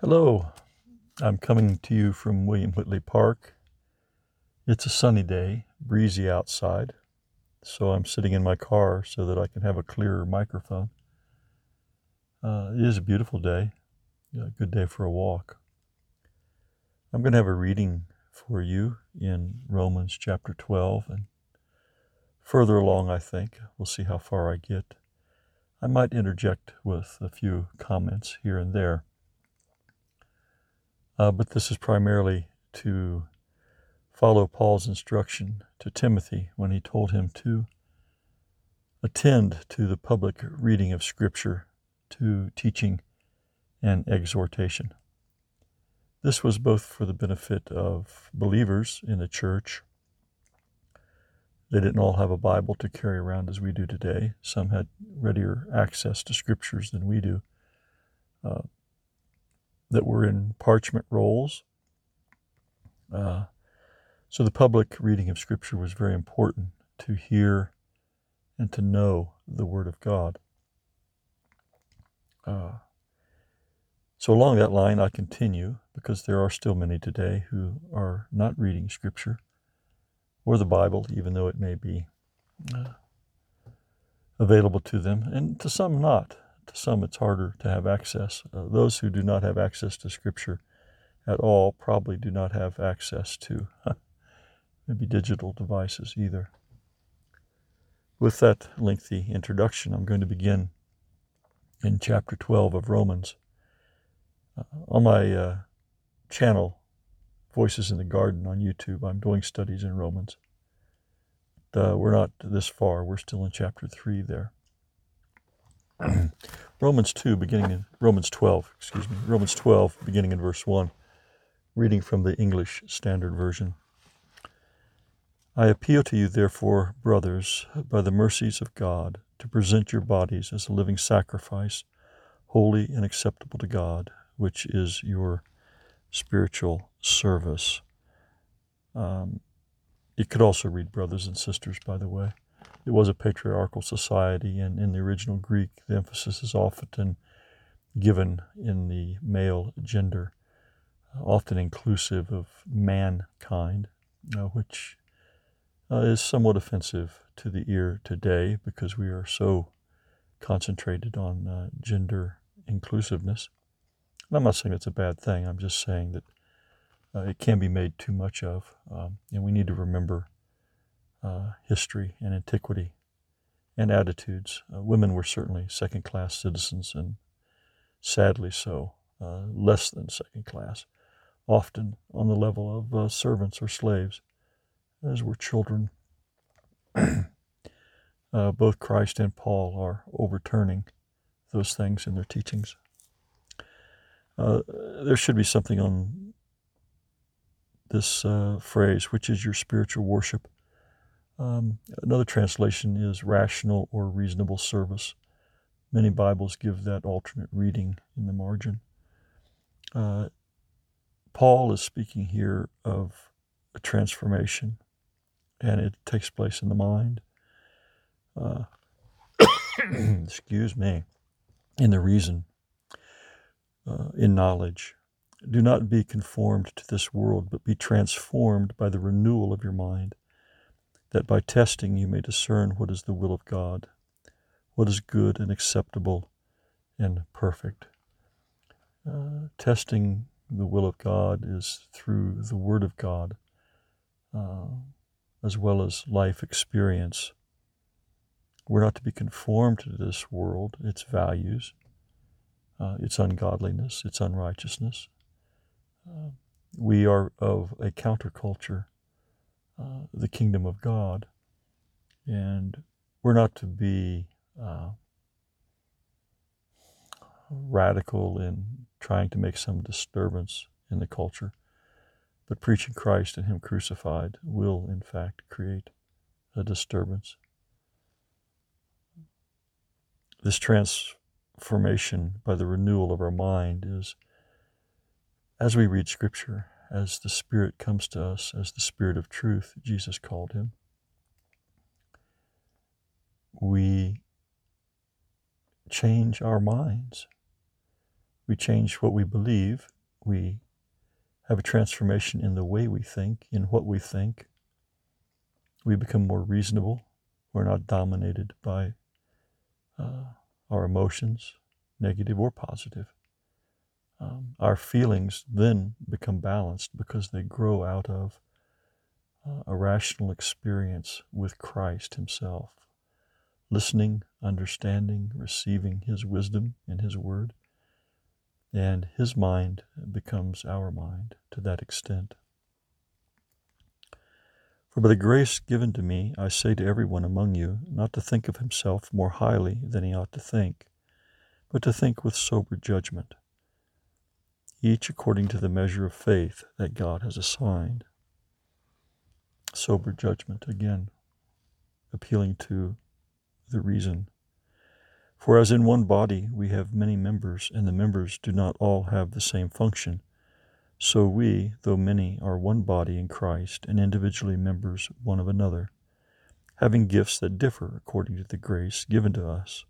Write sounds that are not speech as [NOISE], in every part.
Hello, I'm coming to you from William Whitley Park. It's a sunny day, breezy outside, so I'm sitting in my car so that I can have a clearer microphone. Uh, it is a beautiful day, a good day for a walk. I'm going to have a reading for you in Romans chapter 12 and further along, I think. We'll see how far I get. I might interject with a few comments here and there. Uh, but this is primarily to follow Paul's instruction to Timothy when he told him to attend to the public reading of Scripture, to teaching and exhortation. This was both for the benefit of believers in the church. They didn't all have a Bible to carry around as we do today. Some had readier access to scriptures than we do. Uh, that were in parchment rolls. Uh, so the public reading of Scripture was very important to hear and to know the Word of God. Uh, so along that line, I continue because there are still many today who are not reading Scripture or the Bible, even though it may be uh, available to them, and to some not to some it's harder to have access. Uh, those who do not have access to Scripture at all probably do not have access to maybe digital devices either. With that lengthy introduction, I'm going to begin in chapter 12 of Romans. Uh, on my uh, channel, Voices in the Garden on YouTube, I'm doing studies in Romans. Uh, we're not this far, we're still in chapter 3 there. [CLEARS THROAT] Romans 2, beginning in Romans 12, excuse me, Romans 12, beginning in verse 1, reading from the English Standard Version. I appeal to you, therefore, brothers, by the mercies of God, to present your bodies as a living sacrifice, holy and acceptable to God, which is your spiritual service. Um, you could also read brothers and sisters, by the way it was a patriarchal society, and in the original Greek, the emphasis is often given in the male gender, often inclusive of mankind, uh, which uh, is somewhat offensive to the ear today because we are so concentrated on uh, gender inclusiveness. And I'm not saying it's a bad thing, I'm just saying that uh, it can be made too much of, um, and we need to remember uh, history and antiquity and attitudes. Uh, women were certainly second class citizens, and sadly so, uh, less than second class, often on the level of uh, servants or slaves, as were children. [CLEARS THROAT] Uh, both Christ and Paul are overturning those things in their teachings. Uh, there should be something on this phrase, which is your spiritual worship um, another translation is rational or reasonable service. Many Bibles give that alternate reading in the margin. Uh, Paul is speaking here of a transformation, and it takes place in the mind. Uh, [COUGHS] excuse me, in the reason, uh, in knowledge. Do not be conformed to this world, but be transformed by the renewal of your mind that by testing you may discern what is the will of God, what is good and acceptable and perfect. Uh, testing the will of God is through the Word of God, uh, as well as life experience. We're not to be conformed to this world, its values, uh, its ungodliness, its unrighteousness. Uh, we are of a counterculture the kingdom of God. And we're not to be uh, radical in trying to make some disturbance in the culture, but preaching Christ and Him crucified will, in fact, create a disturbance. This transformation by the renewal of our mind is as we read Scripture, as the Spirit comes to us, as the Spirit of truth, Jesus called him, we change our minds. We change what we believe. We have a transformation in the way we think, in what we think. We become more reasonable. We're not dominated by uh, our emotions, negative or positive. Um, our feelings then become balanced because they grow out of uh, a rational experience with Christ Himself, listening, understanding, receiving His wisdom and His word, and His mind becomes our mind to that extent. For by the grace given to me, I say to everyone among you not to think of himself more highly than he ought to think, but to think with sober judgment, each according to the measure of faith that God has assigned. Sober judgment, again, appealing to the reason. For as in one body we have many members, and the members do not all have the same function, so we, though many, are one body in Christ, and individually members one of another, having gifts that differ according to the grace given to us.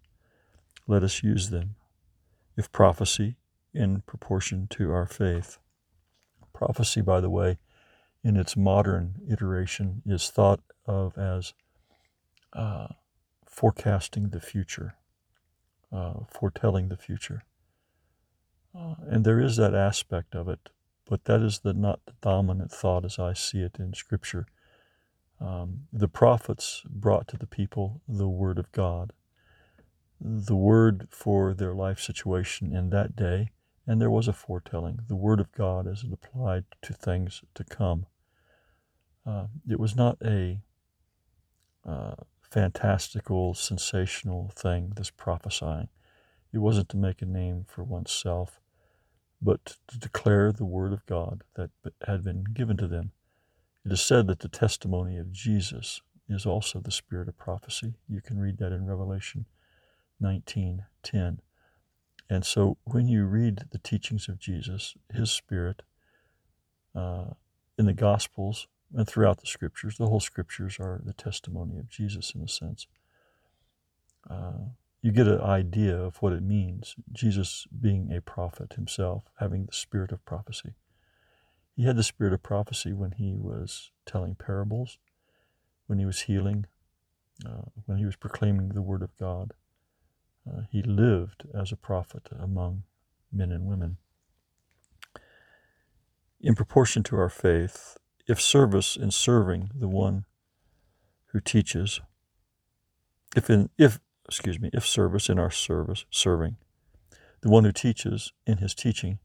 Let us use them. If prophecy, in proportion to our faith. Prophecy, by the way, in its modern iteration, is thought of as uh, forecasting the future, uh, foretelling the future. Uh, and there is that aspect of it but that is the not the dominant thought as I see it in Scripture. Um, the prophets brought to the people the Word of God, the Word for their life situation in that day, and there was a foretelling, the Word of God as it applied to things to come. Uh, it was not a uh, fantastical, sensational thing, this prophesying. It wasn't to make a name for oneself but to declare the word of God that had been given to them. It is said that the testimony of Jesus is also the spirit of prophecy. You can read that in Revelation 19:10. And so when you read the teachings of Jesus, his spirit, uh, in the Gospels and throughout the Scriptures, the whole Scriptures are the testimony of Jesus in a sense. Uh, you get an idea of what it means. Jesus being a prophet himself, having the spirit of prophecy. He had the spirit of prophecy when he was telling parables, when he was healing, uh, when he was proclaiming the word of God. Uh, he lived as a prophet among men and women. In proportion to our faith, if service in serving the one who teaches, if in if excuse me, if service in our service, serving, the one who teaches in his teaching,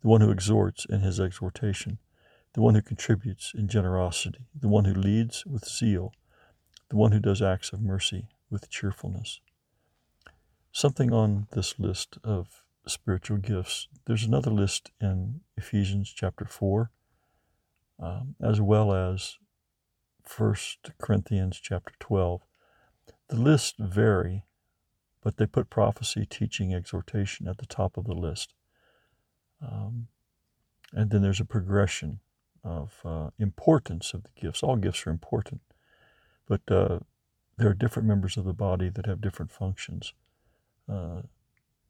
the one who exhorts in his exhortation, the one who contributes in generosity, the one who leads with zeal, the one who does acts of mercy with cheerfulness. Something on this list of spiritual gifts. There's another list in Ephesians chapter 4, um, as well as 1 Corinthians chapter 12. The lists vary, but they put prophecy, teaching, exhortation at the top of the list. Um, and then there's a progression of uh, importance of the gifts. All gifts are important, but uh, there are different members of the body that have different functions. Uh,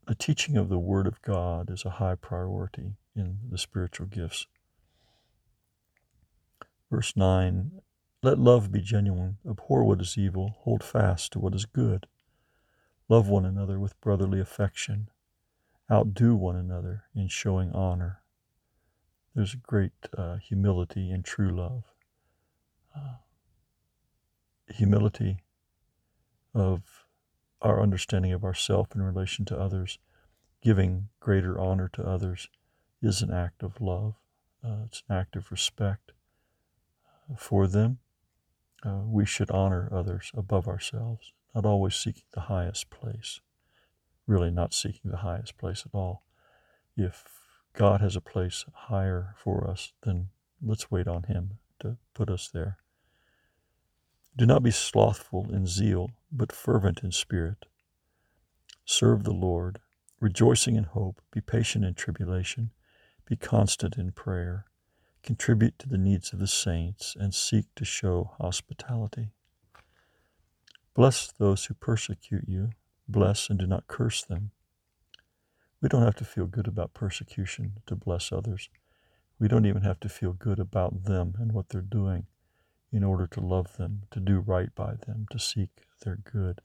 the teaching of the Word of God is a high priority in the spiritual gifts. Verse 9 let love be genuine. Abhor what is evil. Hold fast to what is good. Love one another with brotherly affection. Outdo one another in showing honor. There's a great uh, humility in true love. Uh, humility of our understanding of ourself in relation to others, giving greater honor to others, is an act of love. Uh, it's an act of respect uh, for them uh, we should honor others above ourselves, not always seeking the highest place, really not seeking the highest place at all. If God has a place higher for us, then let's wait on Him to put us there. Do not be slothful in zeal, but fervent in spirit. Serve the Lord, rejoicing in hope, be patient in tribulation, be constant in prayer contribute to the needs of the saints, and seek to show hospitality. Bless those who persecute you, bless and do not curse them. We don't have to feel good about persecution to bless others. We don't even have to feel good about them and what they're doing in order to love them, to do right by them, to seek their good.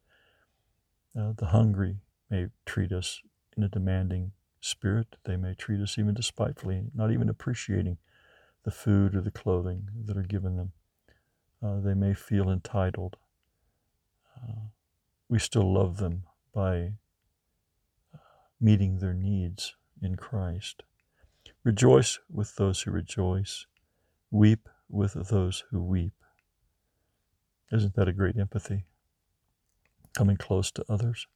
Uh, the hungry may treat us in a demanding spirit. They may treat us even despitefully, not even appreciating the food or the clothing that are given them. Uh, they may feel entitled. Uh, we still love them by uh, meeting their needs in Christ. Rejoice with those who rejoice. Weep with those who weep. Isn't that a great empathy? Coming close to others.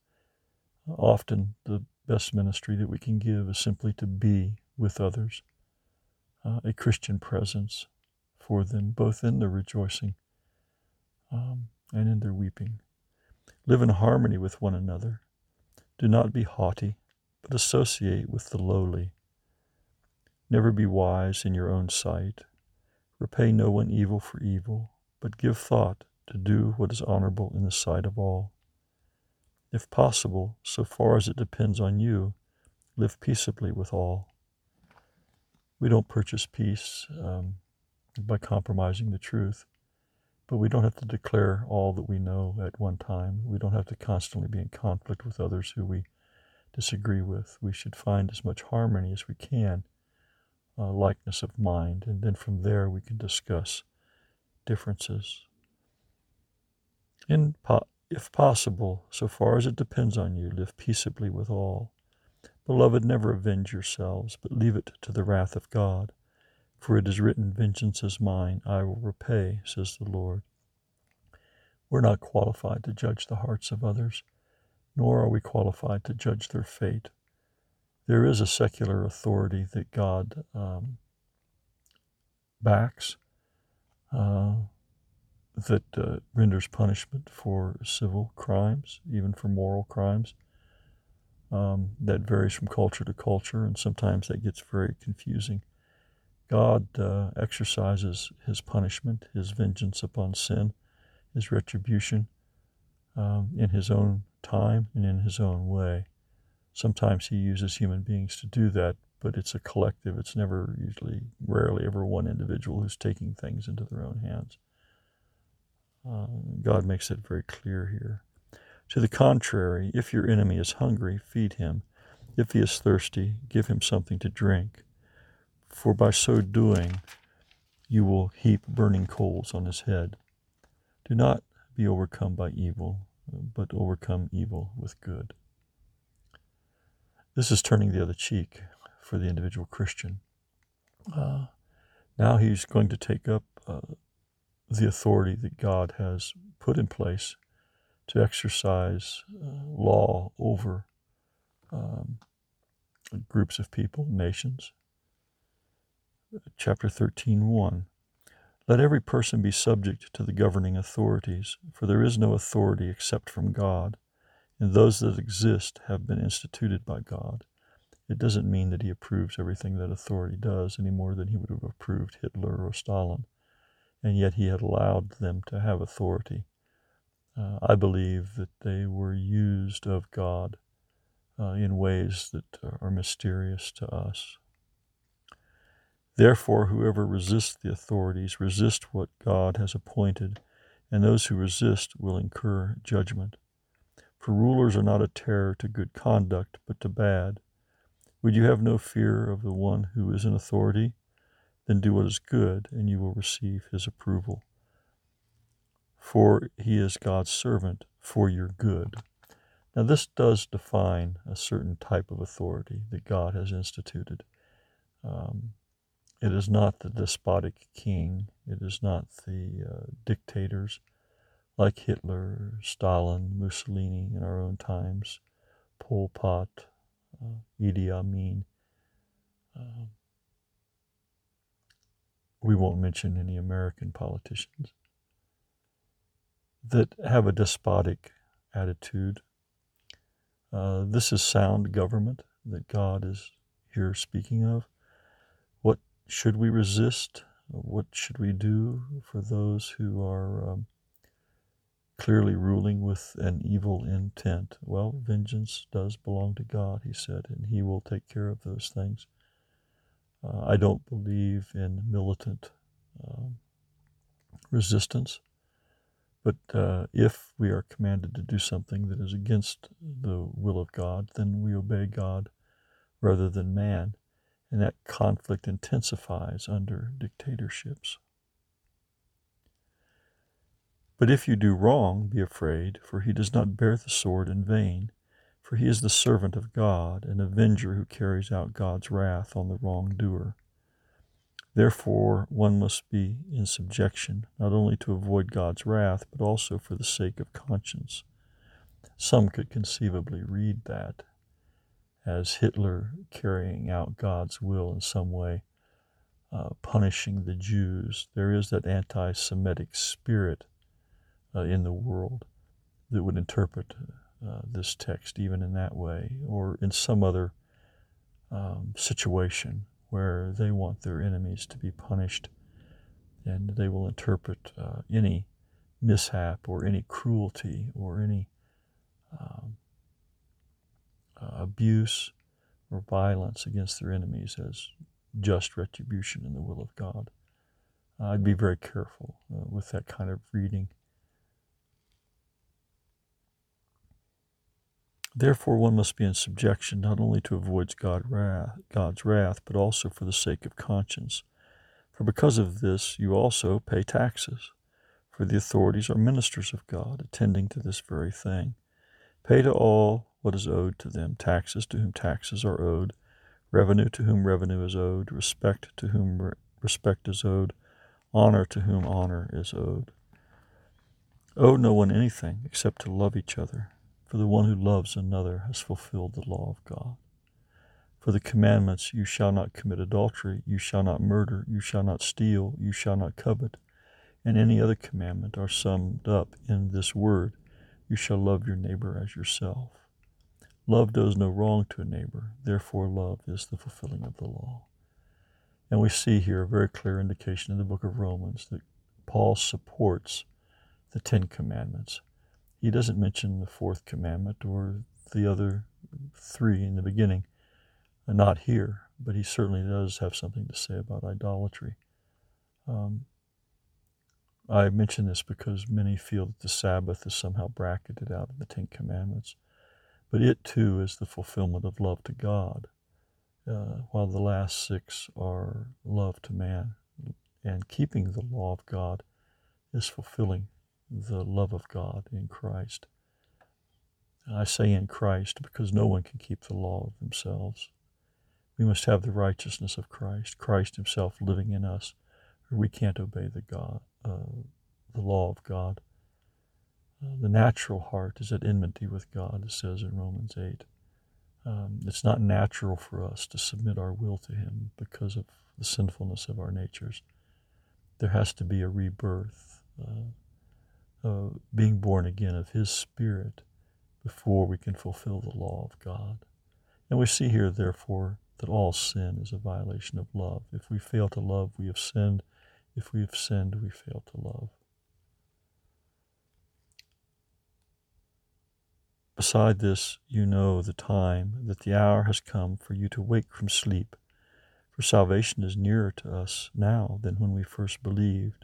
Often the best ministry that we can give is simply to be with others, uh, a Christian presence for them, both in their rejoicing um, and in their weeping. Live in harmony with one another. Do not be haughty, but associate with the lowly. Never be wise in your own sight. Repay no one evil for evil, but give thought to do what is honorable in the sight of all. If possible, so far as it depends on you, live peaceably with all. We don't purchase peace um, by compromising the truth, but we don't have to declare all that we know at one time. We don't have to constantly be in conflict with others who we disagree with. We should find as much harmony as we can, uh, likeness of mind, and then from there we can discuss differences. In po- if possible, so far as it depends on you, live peaceably with all. Beloved, never avenge yourselves, but leave it to the wrath of God. For it is written, Vengeance is mine, I will repay, says the Lord. We're not qualified to judge the hearts of others, nor are we qualified to judge their fate. There is a secular authority that God um, backs. Uh, that uh, renders punishment for civil crimes, even for moral crimes. Um, that varies from culture to culture, and sometimes that gets very confusing. God uh, exercises his punishment, his vengeance upon sin, his retribution um, in his own time and in his own way. Sometimes he uses human beings to do that, but it's a collective. It's never, usually, rarely ever one individual who's taking things into their own hands. Uh, God makes it very clear here. To the contrary, if your enemy is hungry, feed him. If he is thirsty, give him something to drink. For by so doing, you will heap burning coals on his head. Do not be overcome by evil, but overcome evil with good. This is turning the other cheek for the individual Christian. Uh, now he's going to take up uh, the authority that God has put in place to exercise uh, law over um, groups of people, nations. Chapter 13, 1. Let every person be subject to the governing authorities, for there is no authority except from God, and those that exist have been instituted by God. It doesn't mean that he approves everything that authority does any more than he would have approved Hitler or Stalin and yet he had allowed them to have authority. Uh, I believe that they were used of God uh, in ways that are mysterious to us. Therefore, whoever resists the authorities resist what God has appointed, and those who resist will incur judgment. For rulers are not a terror to good conduct, but to bad. Would you have no fear of the one who is in authority? Then do what is good, and you will receive his approval. For he is God's servant for your good. Now, this does define a certain type of authority that God has instituted. Um, it is not the despotic king, it is not the uh, dictators like Hitler, Stalin, Mussolini in our own times, Pol Pot, uh, Idi Amin. Um, we won't mention any American politicians, that have a despotic attitude. Uh, this is sound government that God is here speaking of. What should we resist? What should we do for those who are um, clearly ruling with an evil intent. Well, vengeance does belong to God, he said, and he will take care of those things. Uh, I don't believe in militant um, resistance, but uh, if we are commanded to do something that is against the will of God, then we obey God rather than man, and that conflict intensifies under dictatorships. But if you do wrong, be afraid, for he does not bear the sword in vain, for he is the servant of God, an avenger who carries out God's wrath on the wrongdoer. Therefore, one must be in subjection, not only to avoid God's wrath, but also for the sake of conscience. Some could conceivably read that as Hitler carrying out God's will in some way, uh, punishing the Jews. There is that anti Semitic spirit uh, in the world that would interpret uh, this text even in that way or in some other um, situation where they want their enemies to be punished and they will interpret uh, any mishap or any cruelty or any um, uh, abuse or violence against their enemies as just retribution in the will of God. I'd be very careful uh, with that kind of reading. Therefore, one must be in subjection not only to avoid God wrath, God's wrath, but also for the sake of conscience. For because of this, you also pay taxes. For the authorities are ministers of God, attending to this very thing. Pay to all what is owed to them taxes to whom taxes are owed, revenue to whom revenue is owed, respect to whom respect is owed, honor to whom honor is owed. Owe no one anything except to love each other for the one who loves another has fulfilled the law of God. For the commandments, you shall not commit adultery, you shall not murder, you shall not steal, you shall not covet, and any other commandment are summed up in this word you shall love your neighbor as yourself. Love does no wrong to a neighbor, therefore, love is the fulfilling of the law. And we see here a very clear indication in the book of Romans that Paul supports the Ten Commandments he doesn't mention the fourth commandment or the other three in the beginning. Not here, but he certainly does have something to say about idolatry. Um, I mention this because many feel that the Sabbath is somehow bracketed out of the Ten Commandments, but it too is the fulfillment of love to God, uh, while the last six are love to man. And keeping the law of God is fulfilling the love of God in Christ. I say in Christ because no one can keep the law of themselves. We must have the righteousness of Christ, Christ Himself living in us, or we can't obey the God, uh, the law of God. Uh, the natural heart is at enmity with God, it says in Romans 8. Um, it's not natural for us to submit our will to Him because of the sinfulness of our natures. There has to be a rebirth. Uh, uh, being born again of His Spirit before we can fulfill the law of God. And we see here, therefore, that all sin is a violation of love. If we fail to love, we have sinned. If we have sinned, we fail to love. Beside this, you know the time, that the hour has come for you to wake from sleep. For salvation is nearer to us now than when we first believed.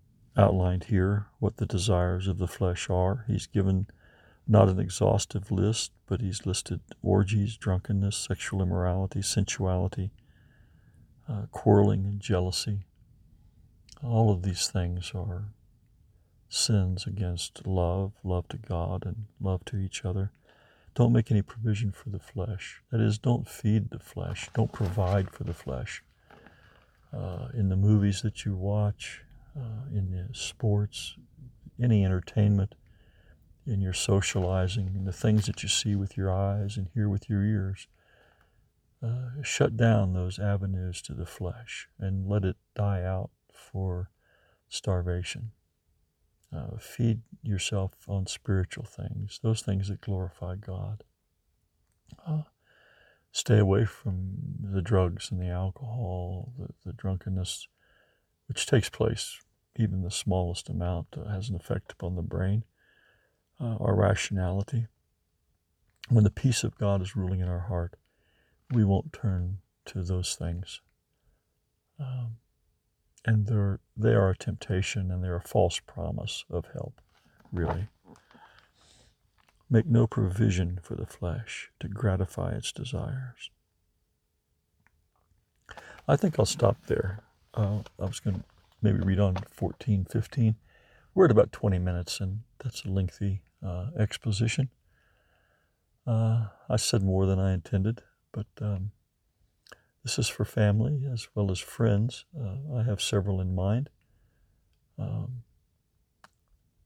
outlined here what the desires of the flesh are. He's given not an exhaustive list, but he's listed orgies, drunkenness, sexual immorality, sensuality, uh, quarreling, and jealousy. All of these things are sins against love, love to God, and love to each other. Don't make any provision for the flesh. That is, don't feed the flesh. Don't provide for the flesh. Uh, in the movies that you watch, uh, in the sports, any entertainment. in your socializing in the things that you see with your eyes and hear with your ears. Uh, shut down those avenues to the flesh and let it die out for starvation. Uh, feed yourself on spiritual things, those things that glorify God. Uh, stay away from the drugs and the alcohol, the, the drunkenness, which takes place, even the smallest amount uh, has an effect upon the brain, uh, our rationality. When the peace of God is ruling in our heart, we won't turn to those things. Um, and they're, they are a temptation and they're a false promise of help, really. Make no provision for the flesh to gratify its desires. I think I'll stop there. Uh, I was going to maybe read on 14, 15. We're at about 20 minutes, and that's a lengthy uh, exposition. Uh, I said more than I intended, but um, this is for family as well as friends. Uh, I have several in mind. Um,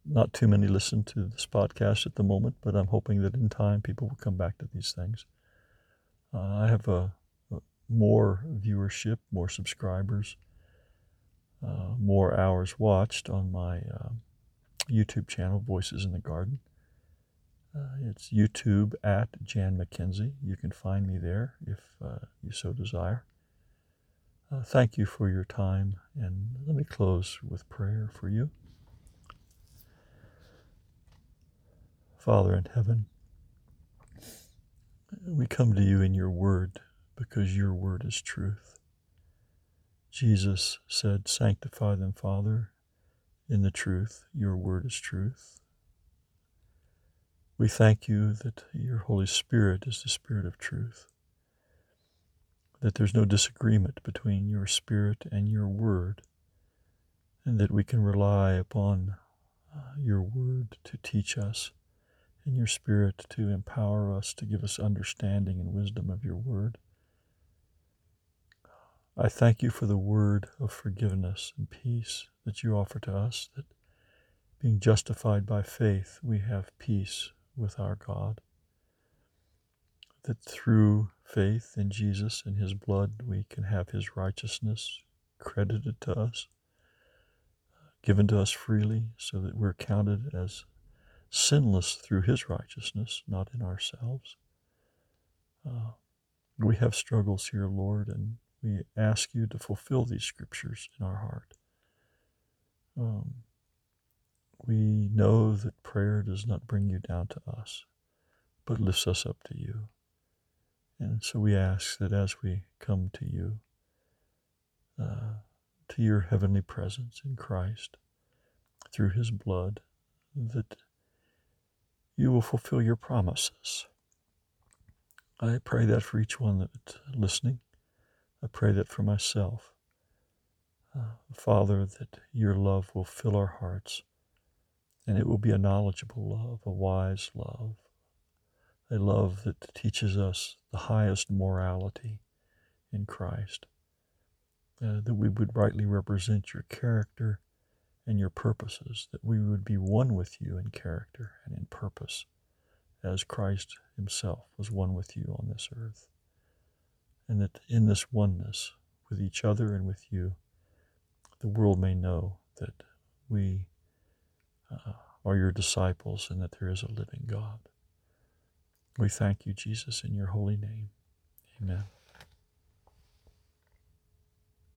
not too many listen to this podcast at the moment, but I'm hoping that in time people will come back to these things. Uh, I have a, a, more viewership, more subscribers, uh, more hours watched on my uh, YouTube channel, Voices in the Garden. Uh, it's YouTube at Jan McKenzie. You can find me there if uh, you so desire. Uh, thank you for your time, and let me close with prayer for you. Father in heaven, we come to you in your word because your word is truth. Jesus said, Sanctify them, Father, in the truth. Your word is truth. We thank you that your Holy Spirit is the Spirit of truth, that there's no disagreement between your Spirit and your Word, and that we can rely upon uh, your Word to teach us and your Spirit to empower us, to give us understanding and wisdom of your Word. I thank you for the word of forgiveness and peace that you offer to us, that being justified by faith, we have peace with our God. That through faith in Jesus and his blood, we can have his righteousness credited to us, given to us freely, so that we're counted as sinless through his righteousness, not in ourselves. Uh, we have struggles here, Lord, and we ask you to fulfill these scriptures in our heart. Um, we know that prayer does not bring you down to us, but lifts us up to you. And so we ask that as we come to you, uh, to your heavenly presence in Christ, through his blood, that you will fulfill your promises. I pray that for each one that's listening. I pray that for myself. Uh, Father, that your love will fill our hearts and it will be a knowledgeable love, a wise love, a love that teaches us the highest morality in Christ, uh, that we would rightly represent your character and your purposes, that we would be one with you in character and in purpose, as Christ himself was one with you on this earth. And that in this oneness with each other and with you, the world may know that we uh, are your disciples and that there is a living God. We thank you, Jesus, in your holy name. Amen.